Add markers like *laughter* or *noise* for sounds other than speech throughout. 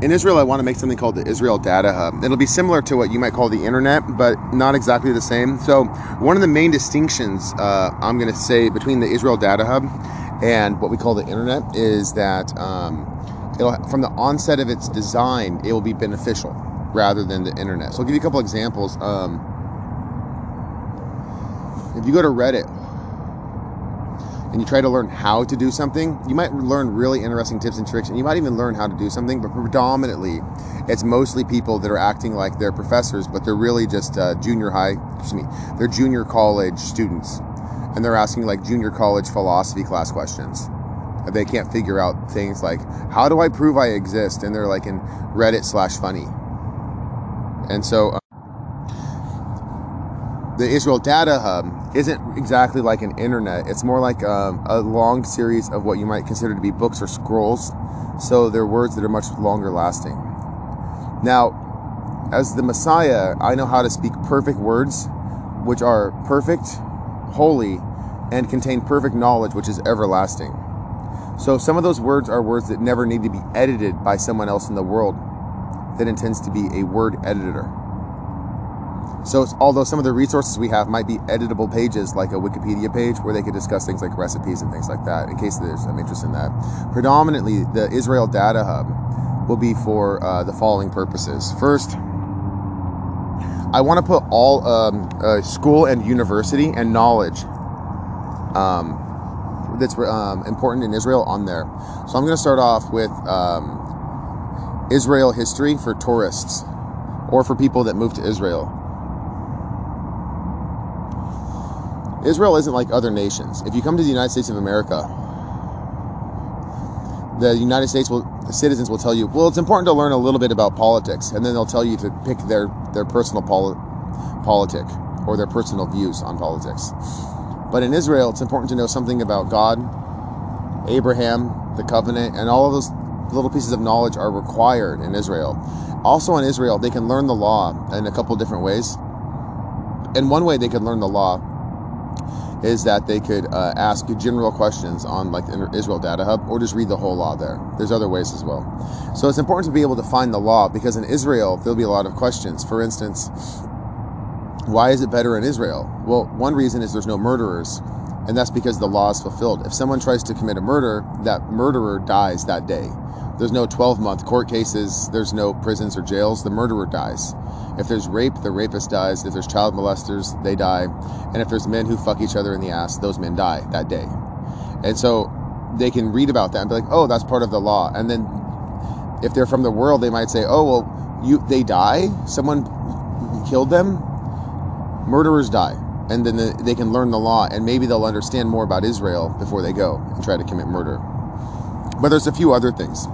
in Israel, I want to make something called the Israel Data Hub. It'll be similar to what you might call the internet, but not exactly the same. So, one of the main distinctions uh, I'm going to say between the Israel Data Hub and what we call the internet is that um, from the onset of its design, it will be beneficial rather than the internet. So, I'll give you a couple examples. Um, if you go to Reddit, and you try to learn how to do something, you might learn really interesting tips and tricks, and you might even learn how to do something. But predominantly, it's mostly people that are acting like they're professors, but they're really just uh, junior high, excuse me, they're junior college students, and they're asking like junior college philosophy class questions. They can't figure out things like how do I prove I exist, and they're like in Reddit slash funny, and so. Um, the Israel Data Hub isn't exactly like an internet. It's more like um, a long series of what you might consider to be books or scrolls. So they're words that are much longer lasting. Now, as the Messiah, I know how to speak perfect words, which are perfect, holy, and contain perfect knowledge, which is everlasting. So some of those words are words that never need to be edited by someone else in the world that intends to be a word editor. So, although some of the resources we have might be editable pages, like a Wikipedia page, where they could discuss things like recipes and things like that, in case there's some interest in that. Predominantly, the Israel Data Hub will be for uh, the following purposes. First, I want to put all um, uh, school and university and knowledge um, that's um, important in Israel on there. So I'm going to start off with um, Israel history for tourists or for people that move to Israel. Israel isn't like other nations. If you come to the United States of America, the United States will citizens will tell you, well, it's important to learn a little bit about politics, and then they'll tell you to pick their their personal poli- politic or their personal views on politics. But in Israel, it's important to know something about God, Abraham, the covenant, and all of those little pieces of knowledge are required in Israel. Also in Israel, they can learn the law in a couple different ways. And one way they can learn the law is that they could uh, ask general questions on like the Israel Data Hub or just read the whole law there. There's other ways as well. So it's important to be able to find the law because in Israel there'll be a lot of questions. For instance, why is it better in Israel? Well, one reason is there's no murderers, and that's because the law is fulfilled. If someone tries to commit a murder, that murderer dies that day. There's no 12 month court cases, there's no prisons or jails, the murderer dies. If there's rape, the rapist dies. If there's child molesters, they die. And if there's men who fuck each other in the ass, those men die that day. And so they can read about that and be like, oh, that's part of the law. And then if they're from the world, they might say, oh, well, you they die. Someone killed them. Murderers die. And then they can learn the law, and maybe they'll understand more about Israel before they go and try to commit murder. But there's a few other things.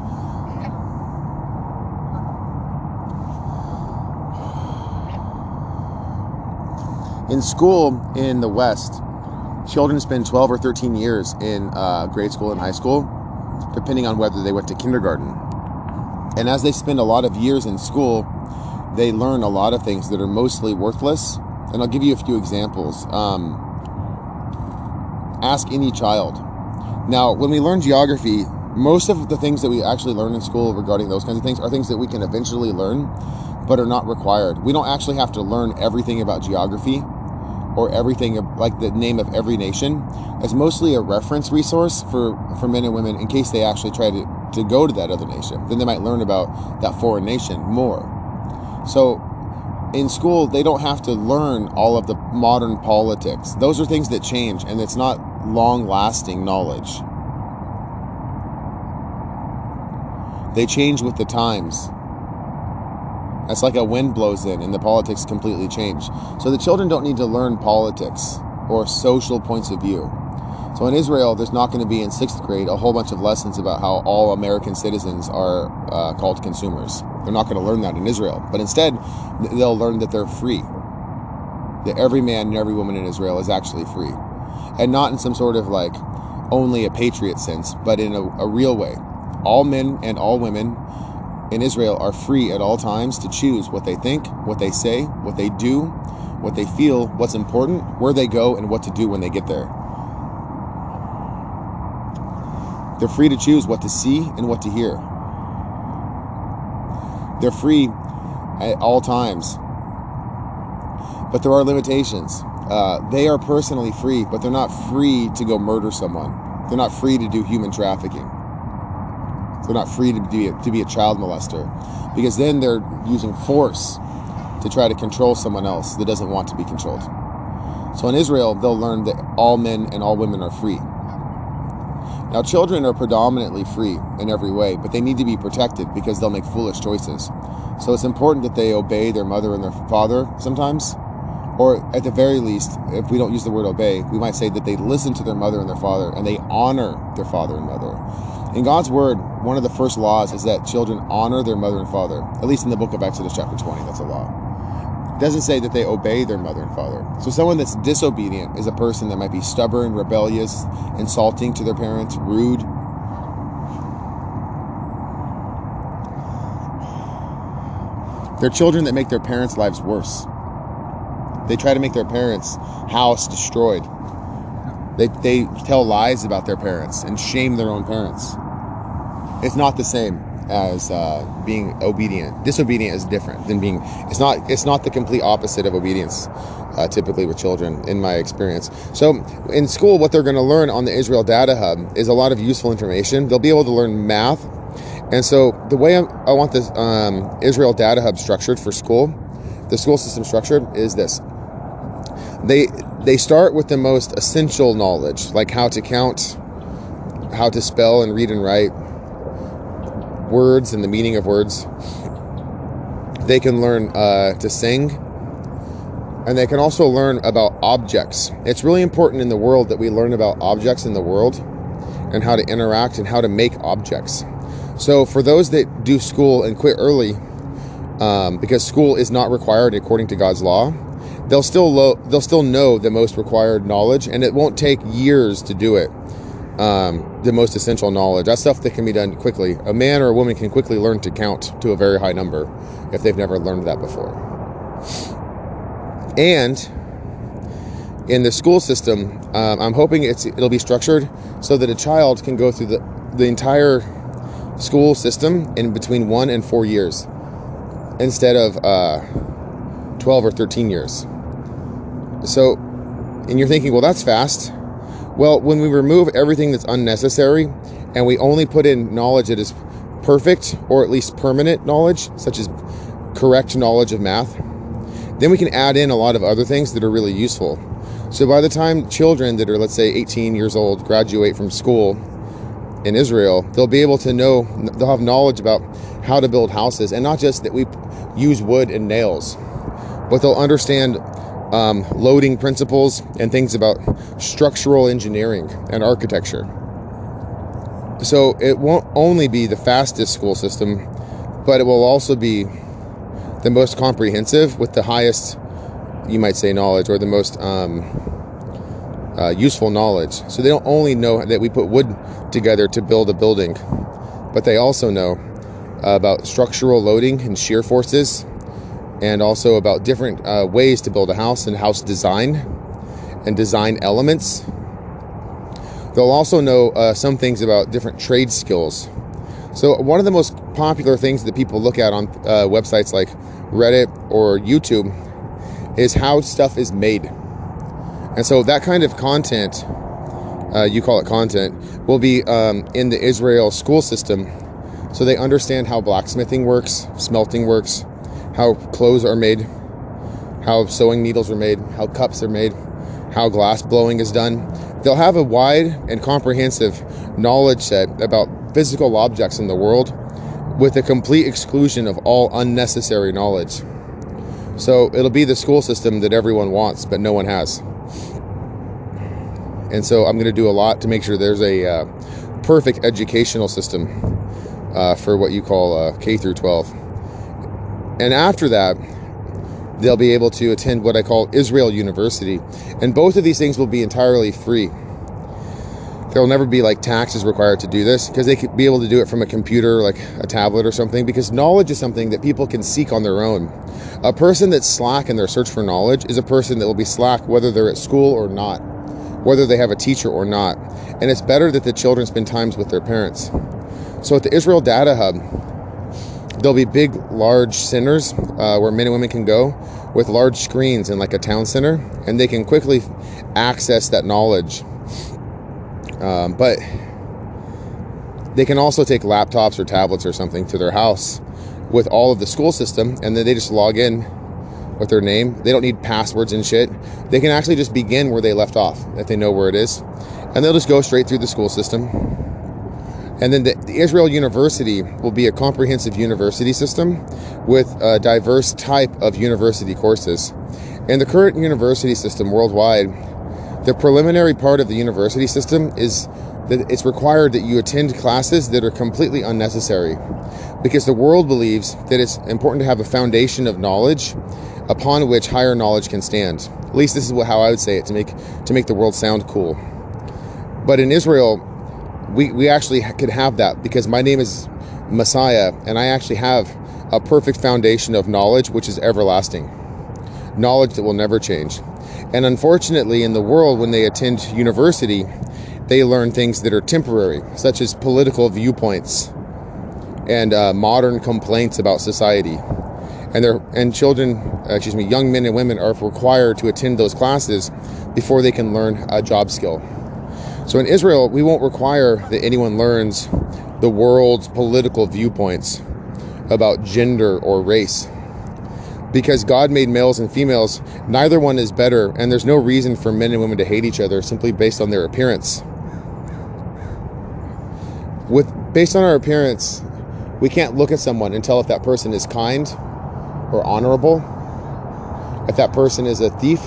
In school in the West, children spend 12 or 13 years in uh, grade school and high school, depending on whether they went to kindergarten. And as they spend a lot of years in school, they learn a lot of things that are mostly worthless. And I'll give you a few examples. Um, ask any child. Now, when we learn geography, most of the things that we actually learn in school regarding those kinds of things are things that we can eventually learn, but are not required. We don't actually have to learn everything about geography or everything like the name of every nation as mostly a reference resource for, for men and women in case they actually try to, to go to that other nation. Then they might learn about that foreign nation more. So in school, they don't have to learn all of the modern politics. Those are things that change, and it's not long lasting knowledge. They change with the times. It's like a wind blows in and the politics completely change. So the children don't need to learn politics or social points of view. So in Israel, there's not going to be in sixth grade a whole bunch of lessons about how all American citizens are uh, called consumers. They're not going to learn that in Israel. But instead, they'll learn that they're free. That every man and every woman in Israel is actually free. And not in some sort of like only a patriot sense, but in a, a real way. All men and all women in Israel are free at all times to choose what they think, what they say, what they do, what they feel, what's important, where they go, and what to do when they get there. They're free to choose what to see and what to hear. They're free at all times. But there are limitations. Uh, they are personally free, but they're not free to go murder someone. They're not free to do human trafficking. They're not free to be to be a child molester, because then they're using force to try to control someone else that doesn't want to be controlled. So in Israel, they'll learn that all men and all women are free. Now, children are predominantly free in every way, but they need to be protected because they'll make foolish choices. So it's important that they obey their mother and their father sometimes, or at the very least, if we don't use the word obey, we might say that they listen to their mother and their father and they honor their father and mother. In God's word, one of the first laws is that children honor their mother and father, at least in the book of Exodus, chapter 20. That's a law. It doesn't say that they obey their mother and father. So someone that's disobedient is a person that might be stubborn, rebellious, insulting to their parents, rude. They're children that make their parents' lives worse. They try to make their parents' house destroyed. They, they tell lies about their parents and shame their own parents. It's not the same as uh, being obedient. Disobedient is different than being. It's not. It's not the complete opposite of obedience. Uh, typically with children, in my experience. So in school, what they're going to learn on the Israel Data Hub is a lot of useful information. They'll be able to learn math, and so the way I'm, i want this um, Israel Data Hub structured for school, the school system structured is this. They they start with the most essential knowledge, like how to count, how to spell and read and write, words and the meaning of words. They can learn uh, to sing, and they can also learn about objects. It's really important in the world that we learn about objects in the world and how to interact and how to make objects. So, for those that do school and quit early, um, because school is not required according to God's law, they'll still lo- they'll still know the most required knowledge, and it won't take years to do it um, the most essential knowledge. That's stuff that can be done quickly. A man or a woman can quickly learn to count to a very high number if they've never learned that before. And in the school system, um, I'm hoping it'll be structured so that a child can go through the, the entire school system in between one and four years instead of uh, 12 or 13 years. So, and you're thinking, well, that's fast. Well, when we remove everything that's unnecessary and we only put in knowledge that is perfect or at least permanent knowledge, such as correct knowledge of math, then we can add in a lot of other things that are really useful. So by the time children that are, let's say, 18 years old graduate from school in Israel, they'll be able to know, they'll have knowledge about how to build houses and not just that we use wood and nails, but they'll understand um, loading principles and things about structural engineering and architecture. So it won't only be the fastest school system, but it will also be the most comprehensive with the highest, you might say, knowledge or the most um, uh, useful knowledge. So they don't only know that we put wood together to build a building, but they also know about structural loading and shear forces and also about different uh, ways to build a house and house design and design elements. They'll also know uh, some things about different trade skills. So, one of the most popular things that people look at on uh, websites like Reddit or YouTube is how stuff is made. And so, that kind of content, uh, you call it content, will be um, in the Israel school system. So, they understand how blacksmithing works, smelting works, how clothes are made, how sewing needles are made, how cups are made, how glass blowing is done. They'll have a wide and comprehensive knowledge set about physical objects in the world with a complete exclusion of all unnecessary knowledge. So it'll be the school system that everyone wants, but no one has. And so I'm going to do a lot to make sure there's a uh, perfect educational system uh, for what you call uh, K through 12. And after that, they'll be able to attend what I call Israel University. And both of these things will be entirely free. There will never be like taxes required to do this because they could be able to do it from a computer, like a tablet or something, because knowledge is something that people can seek on their own. A person that's slack in their search for knowledge is a person that will be slack whether they're at school or not, whether they have a teacher or not. And it's better that the children spend times with their parents. So at the Israel Data Hub, there'll be big, large centers uh, where men and women can go with large screens in like a town center, and they can quickly access that knowledge. Um, but they can also take laptops or tablets or something to their house with all of the school system, and then they just log in with their name. They don't need passwords and shit. They can actually just begin where they left off if they know where it is, and they'll just go straight through the school system. And then the, the Israel University will be a comprehensive university system with a diverse type of university courses. In the current university system worldwide, the preliminary part of the university system is that it's required that you attend classes that are completely unnecessary because the world believes that it's important to have a foundation of knowledge upon which higher knowledge can stand. At least this is what, how I would say it to make to make the world sound cool. But in Israel, we, we actually could have that because my name is Messiah and I actually have a perfect foundation of knowledge which is everlasting. Knowledge that will never change. And unfortunately, in the world, when they attend university, they learn things that are temporary, such as political viewpoints and uh, modern complaints about society. And and children, excuse me, young men and women are required to attend those classes before they can learn a job skill. So in Israel, we won't require that anyone learns the world's political viewpoints about gender or race. Because God made males and females, neither one is better, and there's no reason for men and women to hate each other simply based on their appearance. With based on our appearance, we can't look at someone and tell if that person is kind or honorable, if that person is a thief,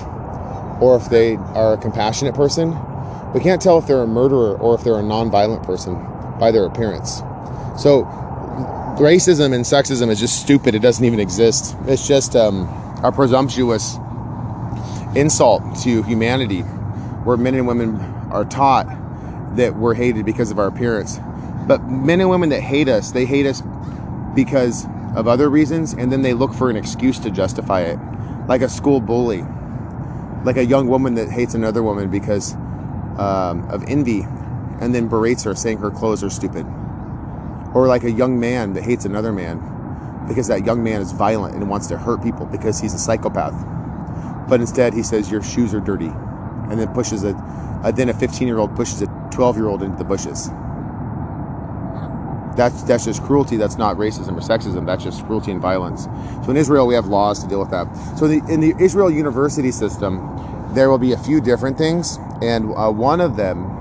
or if they are a compassionate person we can't tell if they're a murderer or if they're a non-violent person by their appearance. So racism and sexism is just stupid. It doesn't even exist. It's just um, a presumptuous insult to humanity where men and women are taught that we're hated because of our appearance. But men and women that hate us, they hate us because of other reasons, and then they look for an excuse to justify it. Like a school bully, like a young woman that hates another woman because um, of envy and then berates her saying her clothes are stupid. Or like a young man that hates another man because that young man is violent and wants to hurt people because he's a psychopath. But instead he says your shoes are dirty and then pushes a, a then a 15 year old pushes a 12 year old into the bushes. That's that's just cruelty. That's not racism or sexism. That's just cruelty and violence. So in Israel, we have laws to deal with that. So the, in the Israel university system, there will be a few different things, and uh, one of them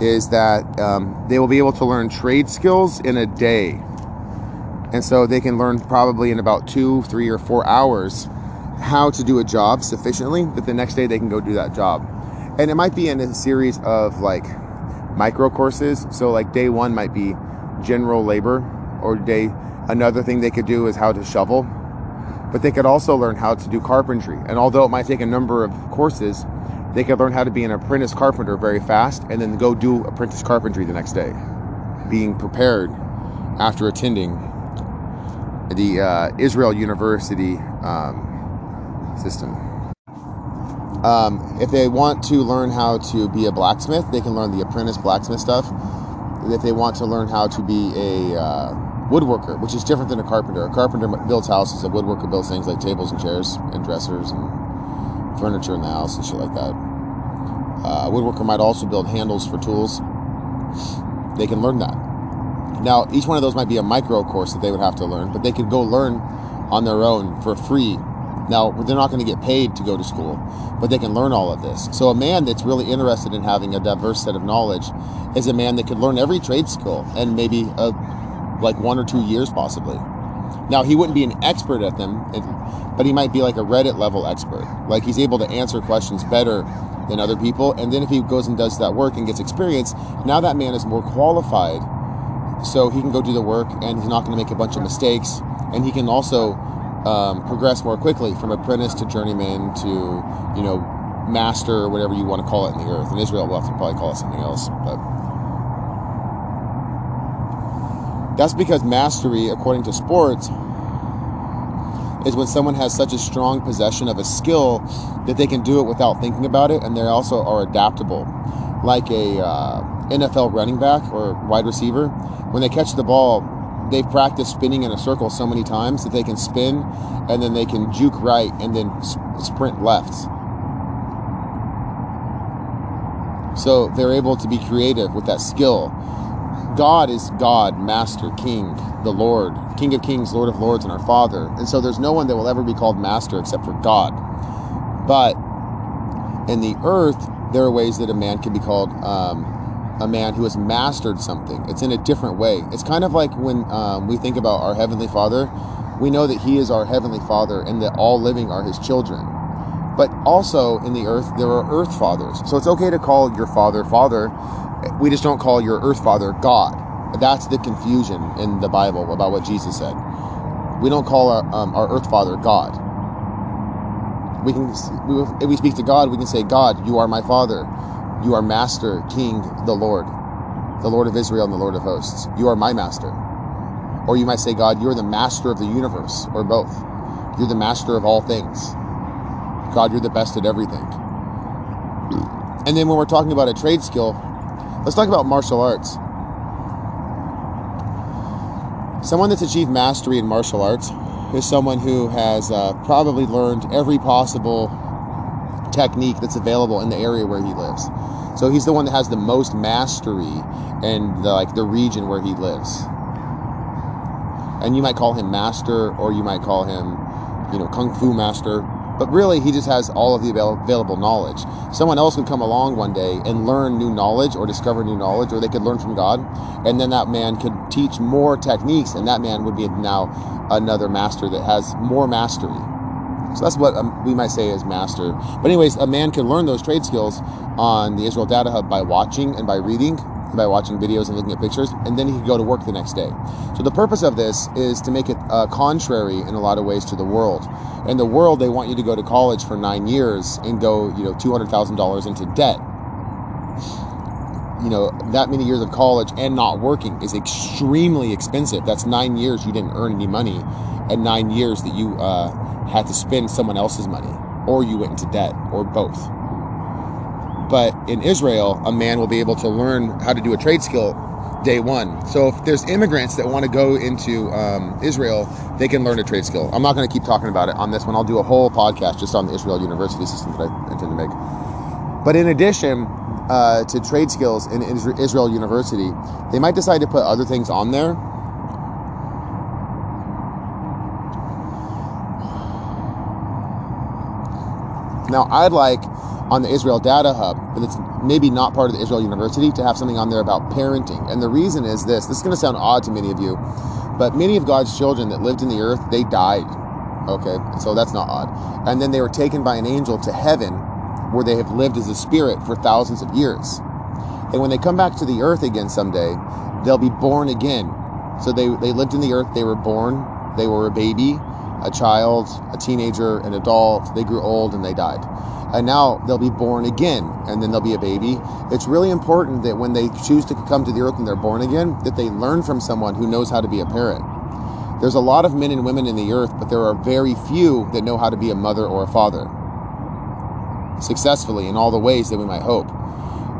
is that um, they will be able to learn trade skills in a day. And so they can learn probably in about two, three, or four hours how to do a job sufficiently that the next day they can go do that job. And it might be in a series of like micro courses. So, like, day one might be general labor, or day another thing they could do is how to shovel but they could also learn how to do carpentry. And although it might take a number of courses, they could learn how to be an apprentice carpenter very fast and then go do apprentice carpentry the next day, being prepared after attending the uh, Israel University um, system. Um, if they want to learn how to be a blacksmith, they can learn the apprentice blacksmith stuff. If they want to learn how to be a uh, woodworker, which is different than a carpenter. A carpenter builds houses. A woodworker builds things like tables and chairs and dressers and furniture in the house and shit like that. Uh, a woodworker might also build handles for tools. They can learn that. Now, each one of those might be a micro course that they would have to learn, but they could go learn on their own for free. Now, they're not going to get paid to go to school, but they can learn all of this. So, a man that's really interested in having a diverse set of knowledge is a man that could learn every trade skill and maybe a like one or two years possibly. Now he wouldn't be an expert at them, but he might be like a Reddit level expert. Like he's able to answer questions better than other people. And then if he goes and does that work and gets experience, now that man is more qualified. So he can go do the work and he's not going to make a bunch of mistakes. And he can also um, progress more quickly from apprentice to journeyman to, you know, master or whatever you want to call it in the earth. In Israel, we'll have to probably call it something else. But That's because mastery, according to sports, is when someone has such a strong possession of a skill that they can do it without thinking about it, and they also are adaptable. Like a uh, NFL running back or wide receiver, when they catch the ball, they've practiced spinning in a circle so many times that they can spin and then they can juke right and then sprint left. So they're able to be creative with that skill. God is God, Master, King, the Lord, King of Kings, Lord of Lords, and our Father. And so there's no one that will ever be called Master except for God. But in the earth, there are ways that a man can be called um, a man who has mastered something. It's in a different way. It's kind of like when um, we think about our Heavenly Father, we know that He is our Heavenly Father and that all living are His children. But also in the earth, there are earth fathers. So it's okay to call your father father. We just don't call your earth father God. That's the confusion in the Bible about what Jesus said. We don't call our, um, our earth father God. We can, if we speak to God, we can say, God, you are my father. You are master, king, the Lord, the Lord of Israel and the Lord of hosts. You are my master. Or you might say, God, you're the master of the universe, or both. You're the master of all things. God, you're the best at everything. And then when we're talking about a trade skill, let's talk about martial arts. Someone that's achieved mastery in martial arts is someone who has uh, probably learned every possible technique that's available in the area where he lives. So he's the one that has the most mastery in the, like the region where he lives. And you might call him master, or you might call him, you know, kung fu master but really, he just has all of the available knowledge. Someone else could come along one day and learn new knowledge or discover new knowledge, or they could learn from God, and then that man could teach more techniques, and that man would be now another master that has more mastery. So that's what um, we might say is master. But anyways, a man can learn those trade skills on the Israel Data Hub by watching and by reading by watching videos and looking at pictures, and then he could go to work the next day. So the purpose of this is to make it uh, contrary in a lot of ways to the world. In the world, they want you to go to college for nine years and go, you know, two hundred thousand dollars into debt. You know, that many years of college and not working is extremely expensive. That's nine years you didn't earn any money, and nine years that you uh, had to spend someone else's money, or you went into debt, or both. But in Israel, a man will be able to learn how to do a trade skill day one. So if there's immigrants that want to go into um, Israel, they can learn a trade skill. I'm not going to keep talking about it on this one. I'll do a whole podcast just on the Israel university system that I intend to make. But in addition uh, to trade skills in Israel University, they might decide to put other things on there. Now, I'd like on the Israel Data Hub, but it's maybe not part of the Israel University, to have something on there about parenting. And the reason is this this is going to sound odd to many of you, but many of God's children that lived in the earth, they died. Okay, so that's not odd. And then they were taken by an angel to heaven, where they have lived as a spirit for thousands of years. And when they come back to the earth again someday, they'll be born again. So they, they lived in the earth, they were born, they were a baby, a child, a teenager, an adult, they grew old, and they died. And now they'll be born again and then they'll be a baby. It's really important that when they choose to come to the earth and they're born again that they learn from someone who knows how to be a parent. There's a lot of men and women in the earth but there are very few that know how to be a mother or a father successfully in all the ways that we might hope.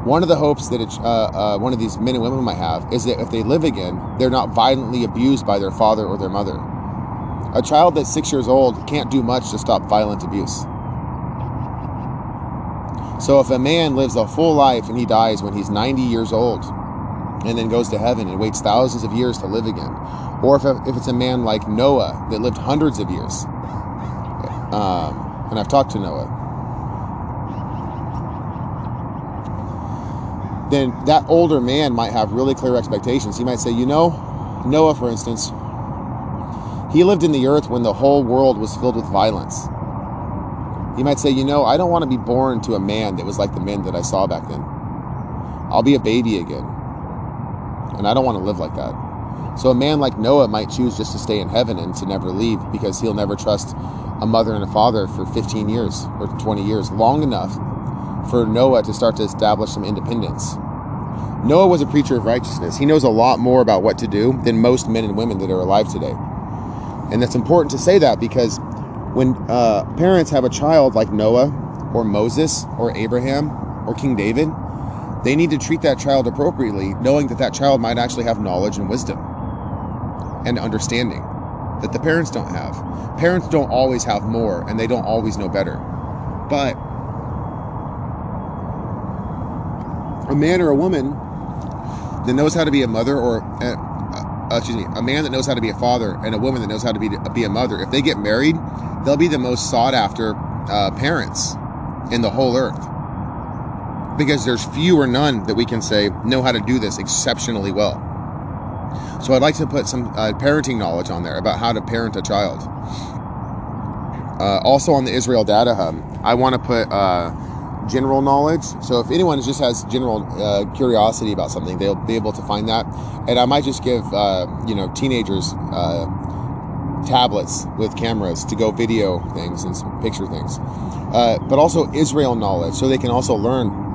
One of the hopes that uh, uh, one of these men and women might have is that if they live again they're not violently abused by their father or their mother a child that's six years old can't do much to stop violent abuse so if a man lives a full life and he dies when he's 90 years old and then goes to heaven and waits thousands of years to live again, or if, if it's a man like Noah that lived hundreds of years, um, and I've talked to Noah, then that older man might have really clear expectations. He might say, you know, Noah, for instance, he lived in the earth when the whole world was filled with violence. He might say, you know, I don't want to be born to a man that was like the men that I saw back then. I'll be a baby again. And I don't want to live like that. So a man like Noah might choose just to stay in heaven and to never leave because he'll never trust a mother and a father for 15 years or 20 years, long enough for Noah to start to establish some independence. Noah was a preacher of righteousness. He knows a lot more about what to do than most men and women that are alive today. And that's important to say that because when uh, parents have a child like Noah or Moses or Abraham or King David, they need to treat that child appropriately, knowing that that child might actually have knowledge and wisdom. and understanding that the parents don't have. Parents don't always have more and they don't always know better. But a man or a woman that knows how to be a mother or uh, uh, excuse me, a man that knows how to be a father and a woman that knows how to be be a mother, if they get married, they'll be the most sought after uh, parents in the whole earth because there's few or none that we can say know how to do this exceptionally well. So I'd like to put some uh, parenting knowledge on there about how to parent a child. Uh, also on the Israel Data Hub, I want to put uh, general knowledge. So if anyone just has general uh, curiosity about something, they'll be able to find that. And I might just give uh, you know teenagers uh, tablets with cameras to go video things and picture things, but also Israel knowledge, so they can also learn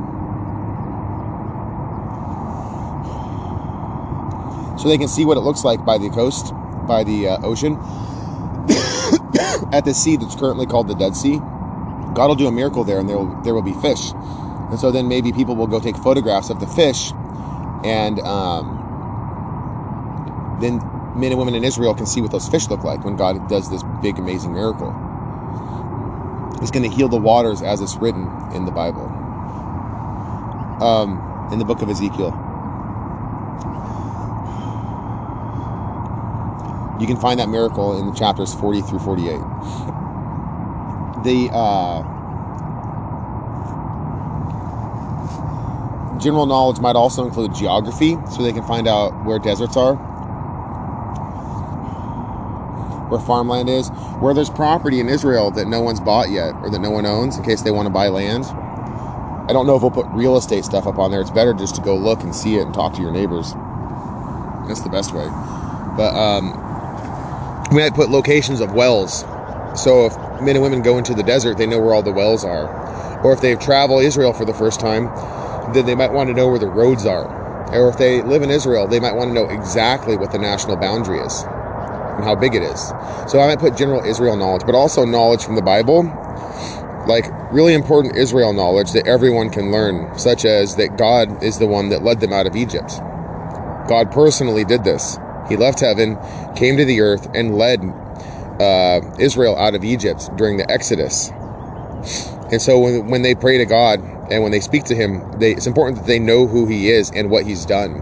so they can see what it looks like by the coast, by the uh, ocean, *coughs* at the sea that's currently called the Dead Sea. God will do a miracle there, and there will there will be fish, and so then maybe people will go take photographs of the fish, and um, then men and women in Israel can see what those fish look like when God does this big, amazing miracle. He's going to heal the waters as it's written in the Bible, um, in the book of Ezekiel. You can find that miracle in chapters 40 through 48. The uh, general knowledge might also include geography, so they can find out where deserts are, where farmland is, where there's property in Israel that no one's bought yet or that no one owns in case they want to buy land. I don't know if we'll put real estate stuff up on there. It's better just to go look and see it and talk to your neighbors. That's the best way. But um, we might put locations of wells. So if men and women go into the desert, they know where all the wells are. Or if they travel Israel for the first time, then they might want to know where the roads are. Or if they live in Israel, they might want to know exactly what the national boundary is and how big it is. So I might put general Israel knowledge, but also knowledge from the Bible, like really important Israel knowledge that everyone can learn, such as that God is the one that led them out of Egypt. God personally did this. He left heaven, came to the earth, and led uh, Israel out of Egypt during the Exodus. And so when, when they pray to God and when they speak to Him, they, it's important that they know who He is and what He's done.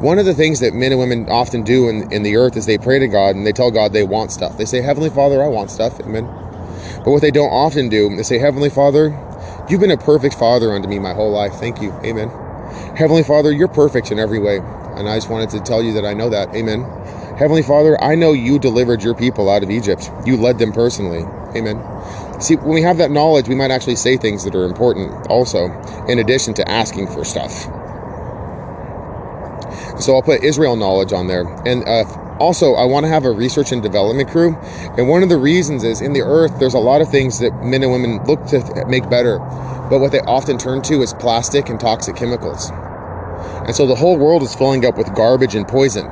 One of the things that men and women often do in, in the earth is they pray to God and they tell God they want stuff. They say, Heavenly Father, I want stuff. Amen. But what they don't often do, they say, Heavenly Father, you've been a perfect father unto me my whole life. Thank you. Amen. Heavenly Father, you're perfect in every way. And I just wanted to tell you that I know that. Amen. Heavenly Father, I know you delivered your people out of Egypt. You led them personally. Amen. See, when we have that knowledge, we might actually say things that are important also, in addition to asking for stuff. So I'll put Israel knowledge on there. And uh, also, I want to have a research and development crew. And one of the reasons is in the earth, there's a lot of things that men and women look to make better. But what they often turn to is plastic and toxic chemicals. And so the whole world is filling up with garbage and poison.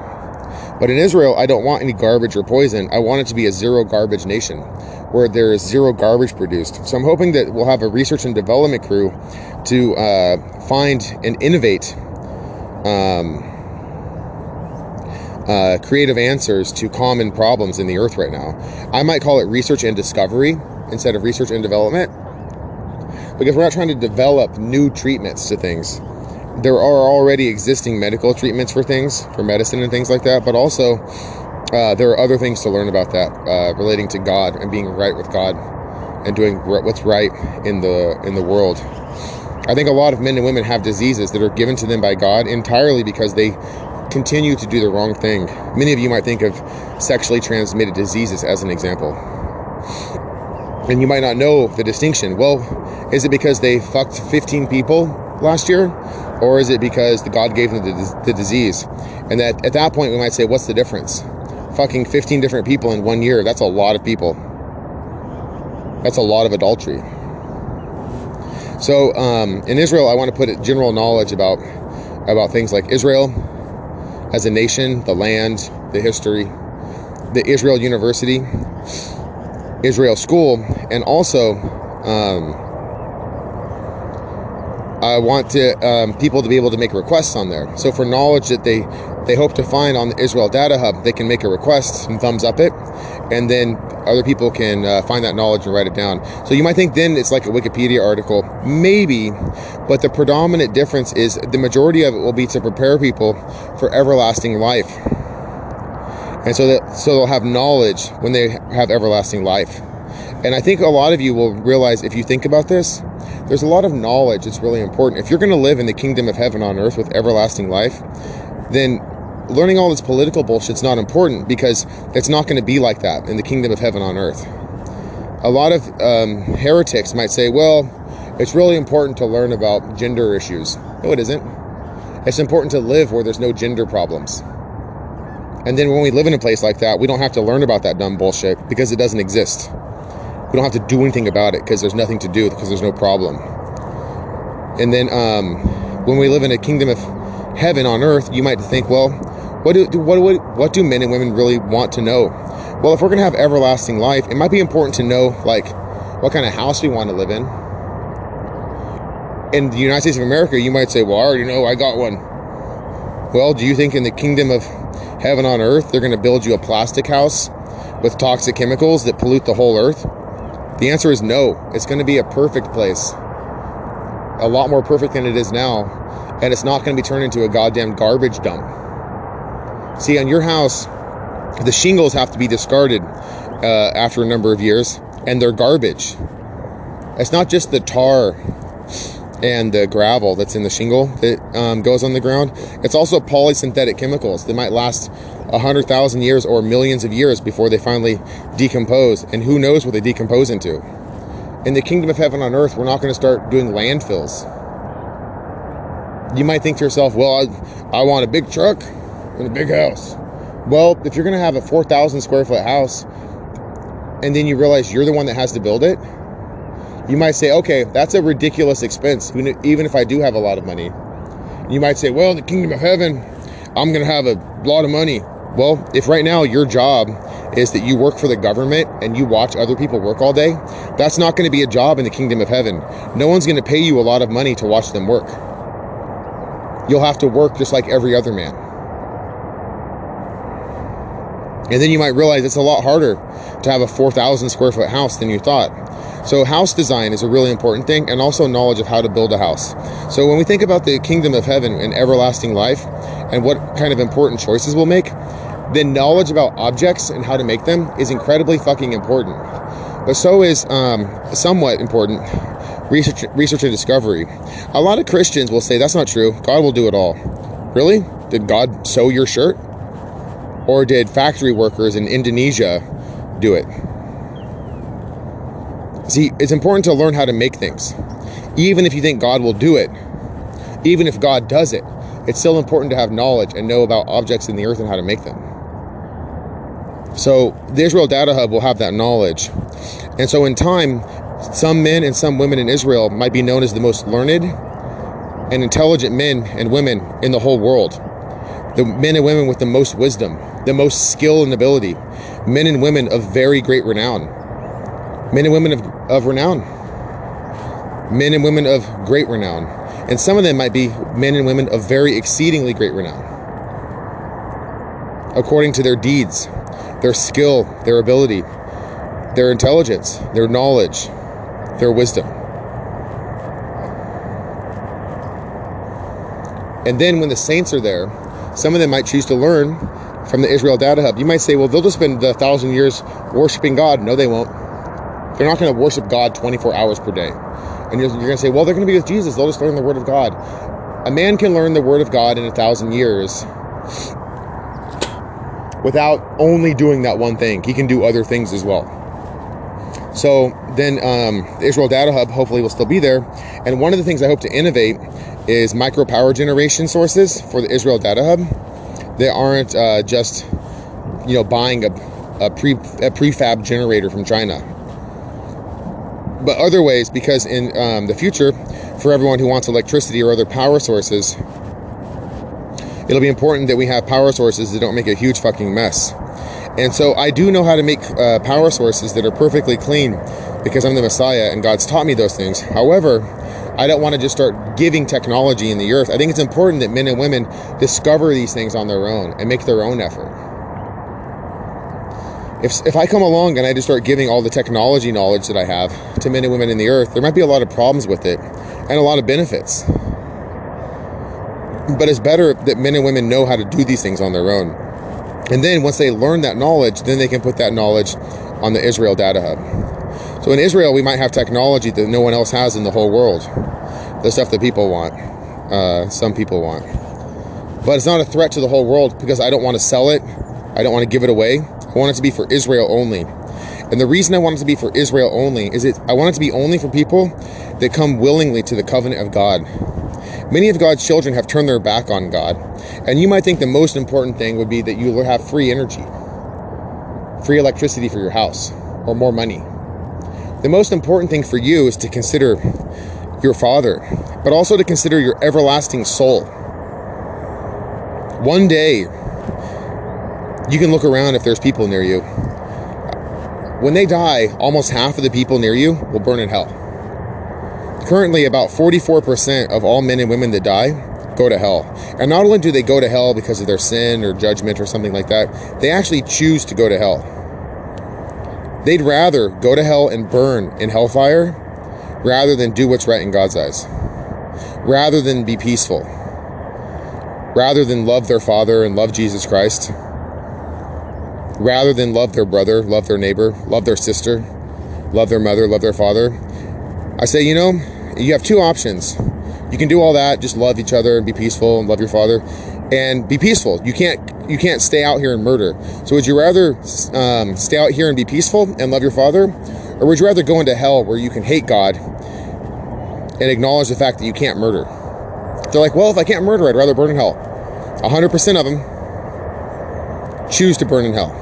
But in Israel, I don't want any garbage or poison. I want it to be a zero garbage nation where there is zero garbage produced. So I'm hoping that we'll have a research and development crew to uh, find and innovate um, uh, creative answers to common problems in the earth right now. I might call it research and discovery instead of research and development because we're not trying to develop new treatments to things there are already existing medical treatments for things, for medicine and things like that, but also uh, there are other things to learn about that uh, relating to God and being right with God and doing what's right in the in the world. I think a lot of men and women have diseases that are given to them by God entirely because they continue to do the wrong thing. Many of you might think of sexually transmitted diseases as an example. And you might not know the distinction. Well, is it because they fucked 15 people last year? Or is it because the God gave them the, the disease? And that at that point, we might say, what's the difference? Fucking 15 different people in one year, that's a lot of people. That's a lot of adultery. So um, in Israel, I want to put general knowledge about about things like Israel as a nation, the land, the history, the Israel University, Israel School, and also um, I want to um, people to be able to make requests on there. So for knowledge that they they hope to find on the Israel Data Hub. They can make a request and thumbs up it, and then other people can uh, find that knowledge and write it down. So you might think then it's like a Wikipedia article, maybe, but the predominant difference is the majority of it will be to prepare people for everlasting life. And so that so they'll have knowledge when they have everlasting life. And I think a lot of you will realize if you think about this, there's a lot of knowledge that's really important. If you're going to live in the kingdom of heaven on earth with everlasting life, then learning all this political bullshit's not important because it's not going to be like that in the kingdom of heaven on earth. A lot of um, heretics might say, well, it's really important to learn about gender issues. No, it isn't. It's important to live where there's no gender problems. And then when we live in a place like that, we don't have to learn about that dumb bullshit because it doesn't exist. We don't have to do anything about it because there's nothing to do because there's no problem. And then um, when we live in a kingdom of heaven on earth, you might think, well, what do, what, what, what do men and women really want to know? Well, if we're going to have everlasting life, it might be important to know, like, what kind of house we want to live in. In the United States of America, you might say, well, I already know I got one. Well, do you think in the kingdom of heaven on earth, they're going to build you a plastic house with toxic chemicals that pollute the whole earth? The answer is no. It's going to be a perfect place. A lot more perfect than it is now. And it's not going to be turned into a goddamn garbage dump. See, on your house, the shingles have to be discarded uh, after a number of years, and they're garbage. It's not just the tar and the gravel that's in the shingle that um, goes on the ground. It's also polysynthetic chemicals that might last a hundred thousand years or millions of years before they finally decompose. And who knows what they decompose into? In the kingdom of heaven on earth, we're not going to start doing landfills. You might think to yourself, well, I, I want a big truck and a big house. Well, if you're going to have a 4,000 square foot house and then you realize you're the one that has to build it, you might say, okay, that's a ridiculous expense, even if I do have a lot of money. You might say, well, in the kingdom of heaven, I'm going to have a lot of money. Well, if right now your job is that you work for the government and you watch other people work all day, that's not going to be a job in the kingdom of heaven. No one's going to pay you a lot of money to watch them work. You'll have to work just like every other man. And then you might realize it's a lot harder to have a 4,000 square foot house than you thought. So, house design is a really important thing, and also knowledge of how to build a house. So, when we think about the kingdom of heaven and everlasting life and what kind of important choices we'll make, then knowledge about objects and how to make them is incredibly fucking important. But so is um, somewhat important research, research and discovery. A lot of Christians will say that's not true. God will do it all. Really? Did God sew your shirt? Or did factory workers in Indonesia do it? See, it's important to learn how to make things. Even if you think God will do it, even if God does it, it's still important to have knowledge and know about objects in the earth and how to make them. So the Israel Data Hub will have that knowledge. And so in time, some men and some women in Israel might be known as the most learned and intelligent men and women in the whole world. The men and women with the most wisdom, the most skill and ability, men and women of very great renown, men and women of, of renown, men and women of great renown. And some of them might be men and women of very exceedingly great renown, according to their deeds, their skill, their ability, their intelligence, their knowledge, their wisdom. And then when the saints are there, some of them might choose to learn from the Israel Data Hub. You might say, well, they'll just spend the thousand years worshiping God. No, they won't. They're not going to worship God 24 hours per day. And you're, you're going to say, well, they're going to be with Jesus. They'll just learn the Word of God. A man can learn the Word of God in a thousand years without only doing that one thing. He can do other things as well. So then um, the Israel Data Hub hopefully will still be there. And one of the things I hope to innovate is micro power generation sources for the Israel Data Hub. They aren't uh, just, you know, buying a, a, pre, a prefab generator from China. But other ways, because in um, the future, for everyone who wants electricity or other power sources, it'll be important that we have power sources that don't make a huge fucking mess. And so I do know how to make uh, power sources that are perfectly clean because I'm the Messiah and God's taught me those things. However, I don't want to just start giving technology in the earth. I think it's important that men and women discover these things on their own and make their own effort. If, if I come along and I just start giving all the technology knowledge that I have to men and women in the earth, there might be a lot of problems with it and a lot of benefits. But it's better that men and women know how to do these things on their own. And then once they learn that knowledge, then they can put that knowledge on the Israel Data Hub. So in Israel, we might have technology that no one else has in the whole world. The stuff that people want, uh, some people want. But it's not a threat to the whole world because I don't want to sell it. I don't want to give it away. I want it to be for Israel only. And the reason I want it to be for Israel only is it I want it to be only for people that come willingly to the covenant of God. Many of God's children have turned their back on God. And you might think the most important thing would be that you have free energy, free electricity for your house, or more money. The most important thing for you is to consider your Father, but also to consider your everlasting soul. One day, you can look around if there's people near you. When they die, almost half of the people near you will burn in hell. Currently, about 44% of all men and women that die go to hell. And not only do they go to hell because of their sin or judgment or something like that, they actually choose to go to hell. They'd rather go to hell and burn in hellfire rather than do what's right in God's eyes, rather than be peaceful, rather than love their Father and love Jesus Christ rather than love their brother, love their neighbor, love their sister, love their mother, love their father. I say, you know, you have two options. You can do all that, just love each other and be peaceful and love your father and be peaceful. You can't you can't stay out here and murder. So would you rather um, stay out here and be peaceful and love your father, or would you rather go into hell where you can hate God and acknowledge the fact that you can't murder? They're like, well, if I can't murder, I'd rather burn in hell. 100% of them choose to burn in hell.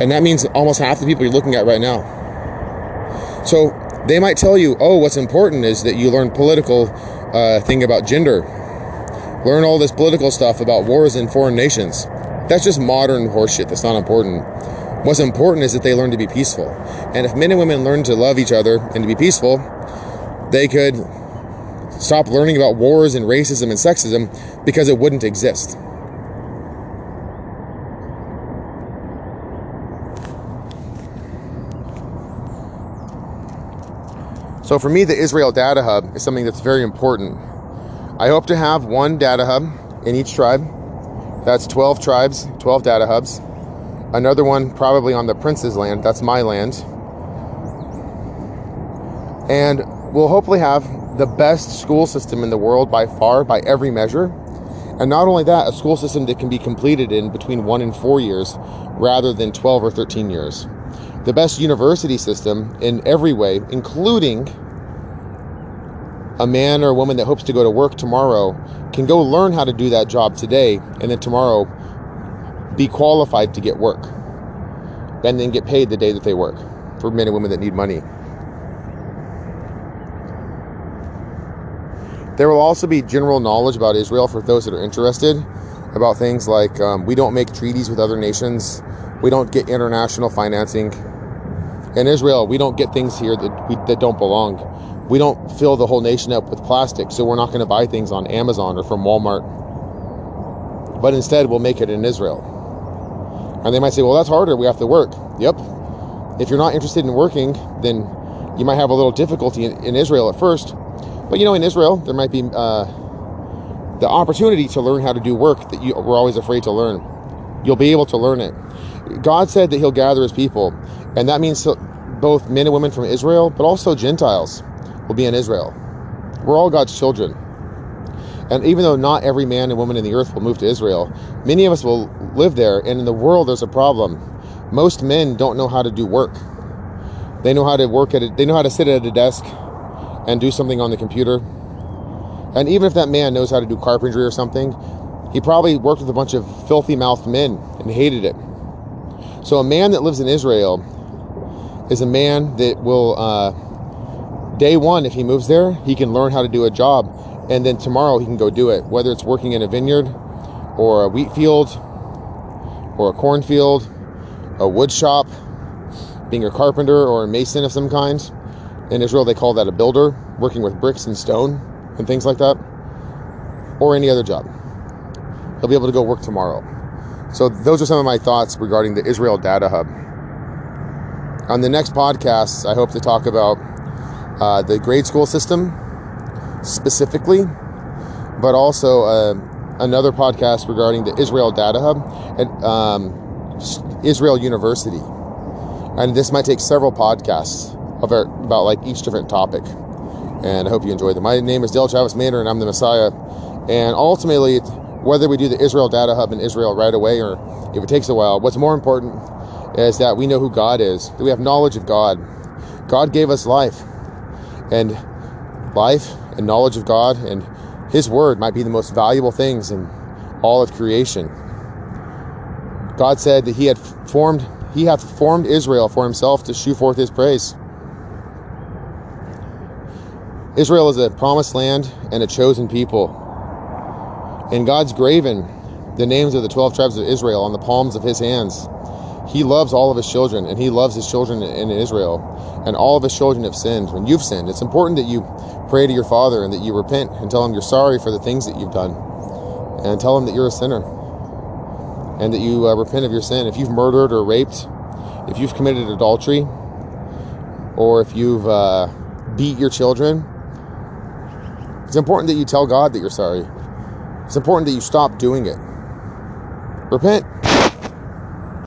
And that means almost half the people you're looking at right now. So they might tell you, oh, what's important is that you learn political uh, thing about gender. Learn all this political stuff about wars in foreign nations. That's just modern horseshit. That's not important. What's important is that they learn to be peaceful. And if men and women learn to love each other and to be peaceful, they could stop learning about wars and racism and sexism because it wouldn't exist. So for me, the Israel Data Hub is something that's very important. I hope to have one data hub in each tribe. That's 12 tribes, 12 data hubs. Another one probably on the prince's land. That's my land. And we'll hopefully have the best school system in the world by far, by every measure. And not only that, a school system that can be completed in between one and four years rather than 12 or 13 years the best university system in every way, including a man or a woman that hopes to go to work tomorrow can go learn how to do that job today and then tomorrow be qualified to get work and then get paid the day that they work for men and women that need money. There will also be general knowledge about Israel for those that are interested about things like um, we don't make treaties with other nations, we don't get international financing, in Israel, we don't get things here that we, that don't belong. We don't fill the whole nation up with plastic, so we're not going to buy things on Amazon or from Walmart. But instead, we'll make it in Israel. And they might say, "Well, that's harder. We have to work." Yep. If you're not interested in working, then you might have a little difficulty in, in Israel at first. But you know, in Israel, there might be uh, the opportunity to learn how to do work that you were always afraid to learn. You'll be able to learn it. God said that He'll gather His people, and that means both men and women from Israel, but also Gentiles will be in Israel. We're all God's children. And even though not every man and woman in the earth will move to Israel, many of us will live there. And in the world, there's a problem. Most men don't know how to do work. They know how to work at it. They know how to sit at a desk and do something on the computer. And even if that man knows how to do carpentry or something, he probably worked with a bunch of filthy mouthed men and hated it. So a man that lives in Israel is a man that will, uh, day one, if he moves there, he can learn how to do a job. And then tomorrow he can go do it, whether it's working in a vineyard or a wheat field or a cornfield, a wood shop, being a carpenter or a mason of some kind. In Israel, they call that a builder, working with bricks and stone and things like that, or any other job. He'll be able to go work tomorrow. So, those are some of my thoughts regarding the Israel Data Hub. On the next podcast, I hope to talk about uh, the grade school system specifically, but also uh, another podcast regarding the Israel Data Hub at um, Israel University. And this might take several podcasts about, about like each different topic. And I hope you enjoy them. My name is Dale Travis Maynard, and I'm the Messiah. And ultimately, whether we do the Israel Data Hub in Israel right away or if it takes a while, what's more important is that we know who God is, that we have knowledge of God. God gave us life, and life and knowledge of God and His Word might be the most valuable things in all of creation. God said that He had formed, He hath formed Israel for Himself to shew forth His praise. Israel is a promised land and a chosen people. And God's graven the names of the 12 tribes of Israel on the palms of his hands. He loves all of his children, and he loves his children in Israel. And all of his children have sinned. When you've sinned, it's important that you pray to your father and that you repent and tell him you're sorry for the things that you've done. And tell him that you're a sinner. And that you uh, repent of your sin. If you've murdered or raped, if you've committed adultery, or if you've uh, beat your children, it's important that you tell God that you're sorry. It's important that you stop doing it. Repent.